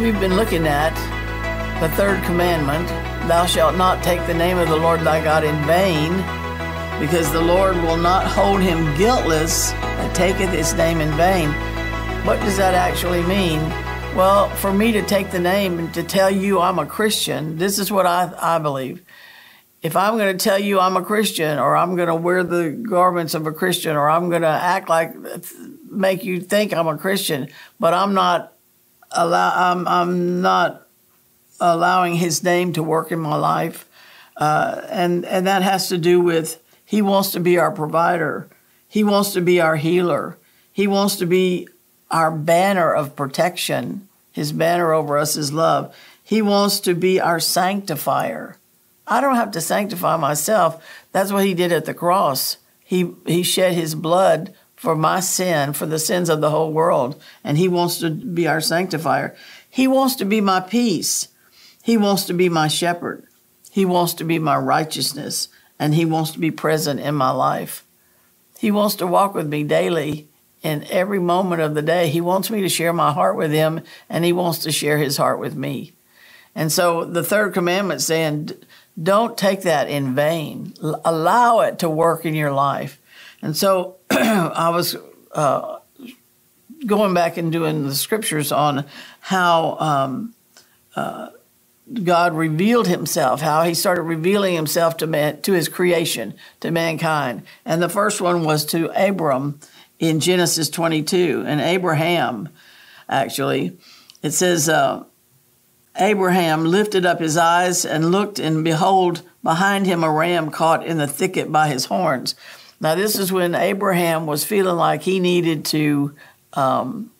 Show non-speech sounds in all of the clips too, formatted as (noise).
We've been looking at the third commandment Thou shalt not take the name of the Lord thy God in vain, because the Lord will not hold him guiltless that taketh his name in vain. What does that actually mean? Well, for me to take the name and to tell you I'm a Christian, this is what I, I believe. If I'm going to tell you I'm a Christian, or I'm going to wear the garments of a Christian, or I'm going to act like, make you think I'm a Christian, but I'm not allow, I'm, I'm not allowing His name to work in my life, uh, and and that has to do with He wants to be our provider, He wants to be our healer, He wants to be our banner of protection. His banner over us is love. He wants to be our sanctifier. I don't have to sanctify myself. That's what he did at the cross. He he shed his blood for my sin, for the sins of the whole world, and he wants to be our sanctifier. He wants to be my peace. He wants to be my shepherd. He wants to be my righteousness, and he wants to be present in my life. He wants to walk with me daily in every moment of the day. He wants me to share my heart with him, and he wants to share his heart with me. And so the third commandment saying, don't take that in vain. Allow it to work in your life. And so (clears throat) I was uh, going back and doing the scriptures on how um, uh, God revealed Himself, how He started revealing Himself to man, to His creation, to mankind. And the first one was to Abram in Genesis 22, and Abraham, actually, it says. Uh, Abraham lifted up his eyes and looked, and behold, behind him a ram caught in the thicket by his horns. Now, this is when Abraham was feeling like he needed to um,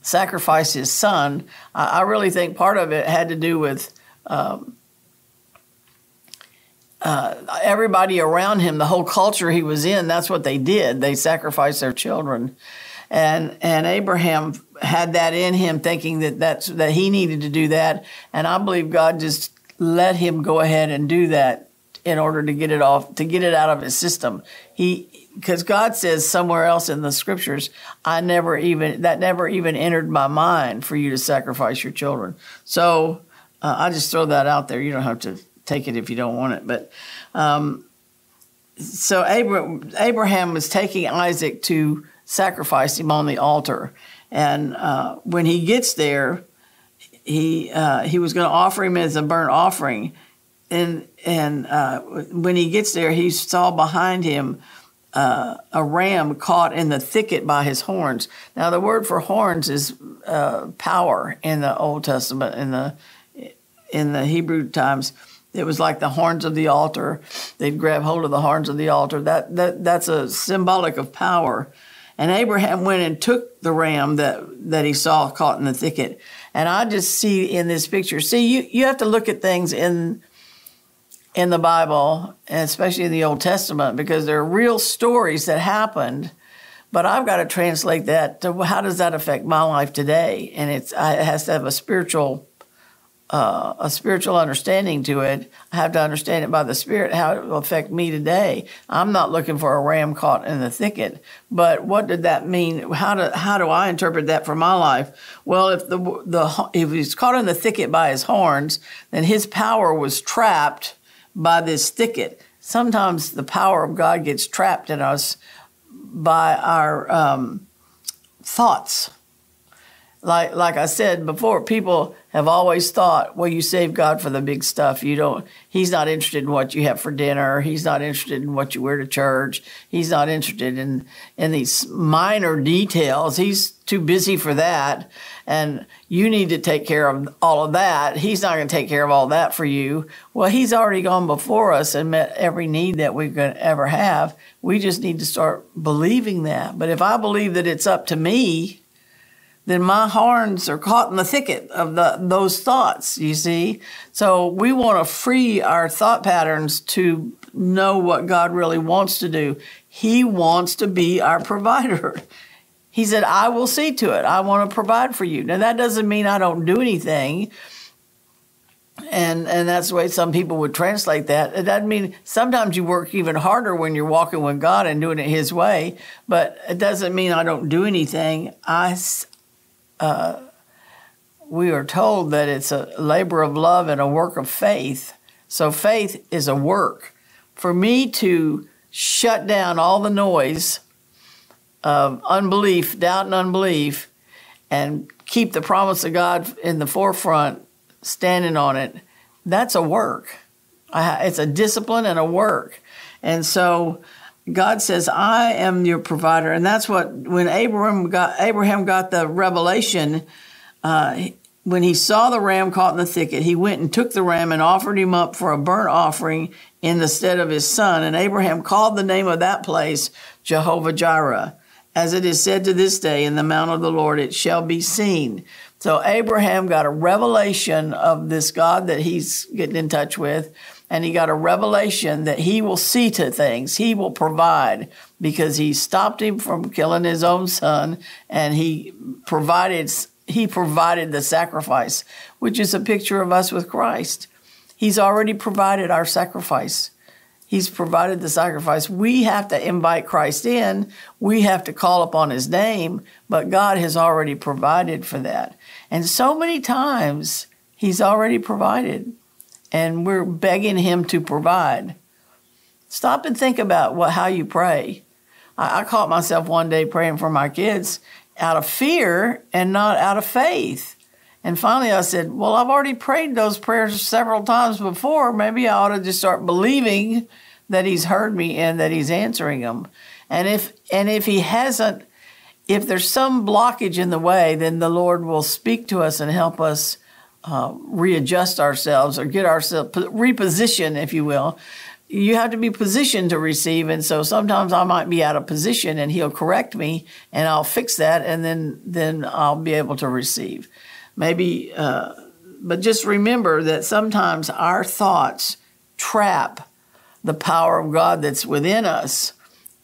sacrifice his son. I, I, really think part of it had to do with um, uh, everybody around him, the whole culture he was in. That's what they did. They sacrificed their children, and and Abraham had that in him, thinking that that's that he needed to do that, and I believe God just let him go ahead and do that in order to get it off, to get it out of his system. He because God says somewhere else in the scriptures, I never even that never even entered my mind for you to sacrifice your children. So uh, I just throw that out there. You don't have to take it if you don't want it, but. Um, so Abraham, Abraham was taking Isaac to sacrifice him on the altar. And uh, when he gets there, he uh, he was going to offer him as a burnt offering, and and uh, when he gets there, he saw behind him uh, a ram caught in the thicket by his horns. Now, the word for horns is uh, power in the Old Testament. In the in the Hebrew times, it was like the horns of the altar. They'd grab hold of the horns of the altar. That that that's a symbolic of power. And Abraham went and took the ram that, that he saw caught in the thicket. And I just see in this picture, see, you, you have to look at things in, in the Bible, and especially in the Old Testament, because there are real stories that happened. But I've got to translate that to how does that affect my life today? And it's, it has to have a spiritual uh, a spiritual understanding to it. I have to understand it by the Spirit, how it will affect me today. I'm not looking for a ram caught in the thicket, but what did that mean? How do how do I interpret that for my life? Well, if the the if he's caught in the thicket by his horns, then his power was trapped by this thicket. Sometimes the power of God gets trapped in us by our um, thoughts like like I said before, people have always thought, well, you save God for the big stuff. You don't. He's not interested in what you have for dinner. He's not interested in what you wear to church. He's not interested in in these minor details. He's too busy for that. And you need to take care of all of that. He's not going to take care of all that for you. Well, he's already gone before us and met every need that we could ever have. We just need to start believing that. But if I believe that it's up to me then my horns are caught in the thicket of the, those thoughts, you see? So we want to free our thought patterns to know what God really wants to do. He wants to be our provider. (laughs) He said, I will see to it. I want to provide for you. Now, that doesn't mean I don't do anything. And, and that's the way some people would translate that. It doesn't mean sometimes you work even harder when you're walking with God and doing it His way, but it doesn't mean I don't do anything. I, uh, we are told that it's a labor of love and a work of faith. So faith is a work. For me to shut down all the noise of unbelief, doubt, and unbelief, and keep the promise of God in the forefront, standing on it, that's a work. It's a discipline and a work. And so God says, I am your provider. And that's what, when Abraham got, Abraham got the revelation, uh, when he saw the ram caught in the thicket, he went and took the ram and offered him up for a burnt offering in the stead of his son. And Abraham called the name of that place Jehovah Jireh. As it is said to this day, in the mount of the Lord it shall be seen. So Abraham got a revelation of this God that he's getting in touch with, and he got a revelation that he will see to things, he will provide, because he stopped him from killing his own son, and he provided he provided the sacrifice, which is a picture of us with Christ. He's already provided our sacrifice. He's provided the sacrifice. We have to invite Christ in. We have to call upon his name, but God has already provided for that. And so many times he's already provided, and we're begging him to provide. Stop and think about what how you pray. I, I caught myself one day praying for my kids out of fear and not out of faith. And finally, I said, Well, I've already prayed those prayers several times before. Maybe I ought to just start believing that He's heard me and that He's answering them. And if and if He hasn't, if there's some blockage in the way, then the Lord will speak to us and help us uh, readjust ourselves or get ourselves reposition, if you will. You have to be positioned to receive, and so sometimes I might be out of position, and He'll correct me, and I'll fix that, and then then I'll be able to receive maybe, uh, but just remember that sometimes our thoughts trap the power of God that's within us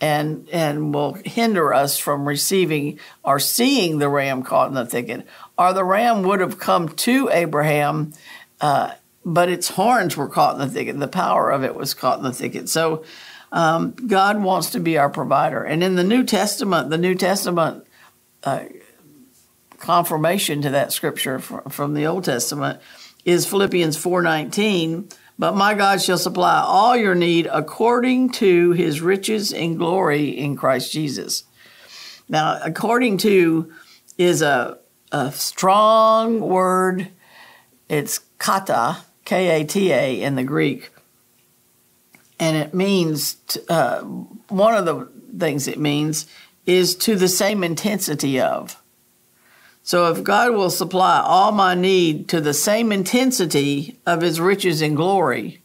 and and will hinder us from receiving or seeing the ram caught in the thicket. Or the ram would have come to Abraham, uh, but its horns were caught in the thicket. The power of it was caught in the thicket. So um, God wants to be our provider. And in the New Testament, the New Testament uh, confirmation to that scripture from the Old Testament is Philippians 4:19, but my God shall supply all your need according to his riches and glory in Christ Jesus. Now, according to is a, a strong word. It's kata, K A T A in the Greek. And it means, uh, one of the things it means is to the same intensity of. So if God will supply all my need to the same intensity of his riches and glory,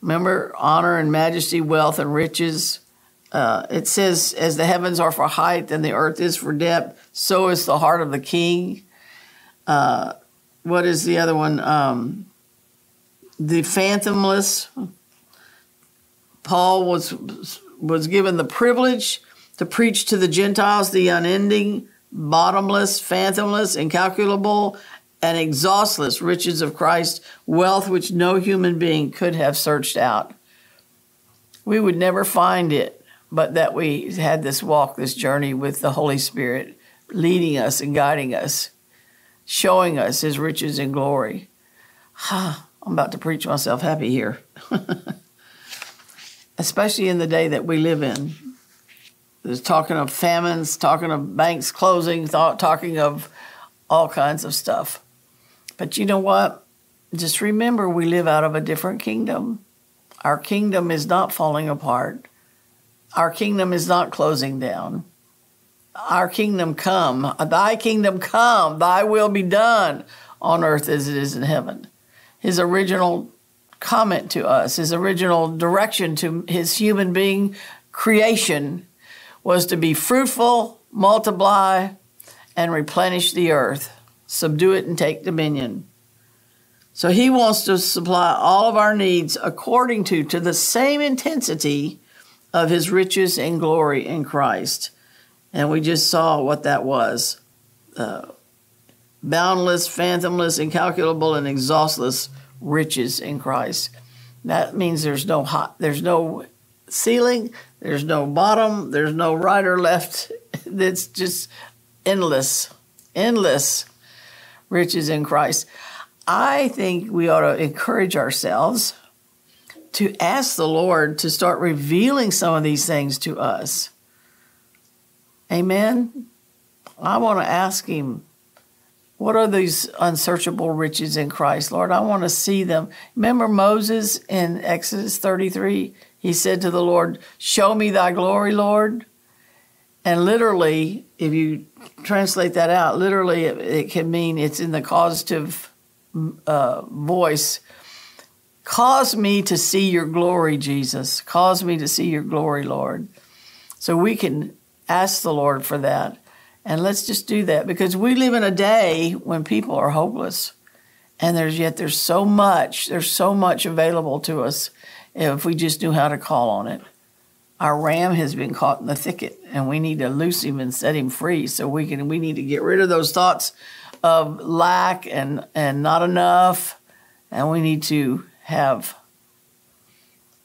remember honor and majesty, wealth and riches. Uh, it says, as the heavens are for height and the earth is for depth, so is the heart of the king. Uh, what is the other one? Um, the fathomless. Paul was was given the privilege to preach to the Gentiles the unending bottomless, fathomless, incalculable, and exhaustless riches of Christ, wealth which no human being could have searched out. We would never find it, but that we had this walk, this journey with the Holy Spirit leading us and guiding us, showing us his riches and glory. (sighs) I'm about to preach myself happy here. (laughs) Especially in the day that we live in. Talking of famines, talking of banks closing, talking of all kinds of stuff. But you know what? Just remember we live out of a different kingdom. Our kingdom is not falling apart. Our kingdom is not closing down. Our kingdom come, thy kingdom come, thy will be done on earth as it is in heaven. His original comment to us, his original direction to his human being creation was to be fruitful, multiply, and replenish the earth, subdue it, and take dominion. So he wants to supply all of our needs according to, to the same intensity of his riches and glory in Christ. And we just saw what that was uh, boundless, fathomless, incalculable, and exhaustless riches in Christ. That means there's no hot, there's no ceiling, there's no bottom, there's no right or left. (laughs) It's just endless, endless. riches in Christ. I think we ought to encourage ourselves to ask the Lord to start revealing some of these things to us. Amen. I want to ask Him, what are these unsearchable riches in Christ? Lord, I want to see them. Remember Moses in Exodus 33? He said to the Lord, Show me thy glory, Lord. And literally, if you translate that out, literally it, it can mean it's in the causative uh, voice. Cause me to see your glory, Jesus. Cause me to see your glory, Lord. So we can ask the Lord for that. And let's just do that because we live in a day when people are hopeless. And there's yet there's so much, there's so much available to us if we just knew how to call on it. Our ram has been caught in the thicket and we need to loose him and set him free so we can we need to get rid of those thoughts of lack and, and not enough. And we need to have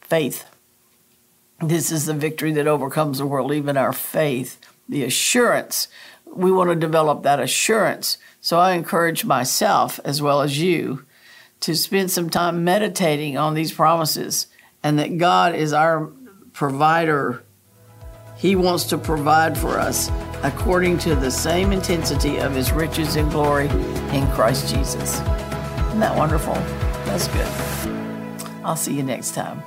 faith. This is the victory that overcomes the world, even our faith, the assurance we want to develop that assurance. So I encourage myself as well as you to spend some time meditating on these promises and that God is our provider. He wants to provide for us according to the same intensity of his riches and glory in Christ Jesus. Isn't that wonderful? That's good. I'll see you next time.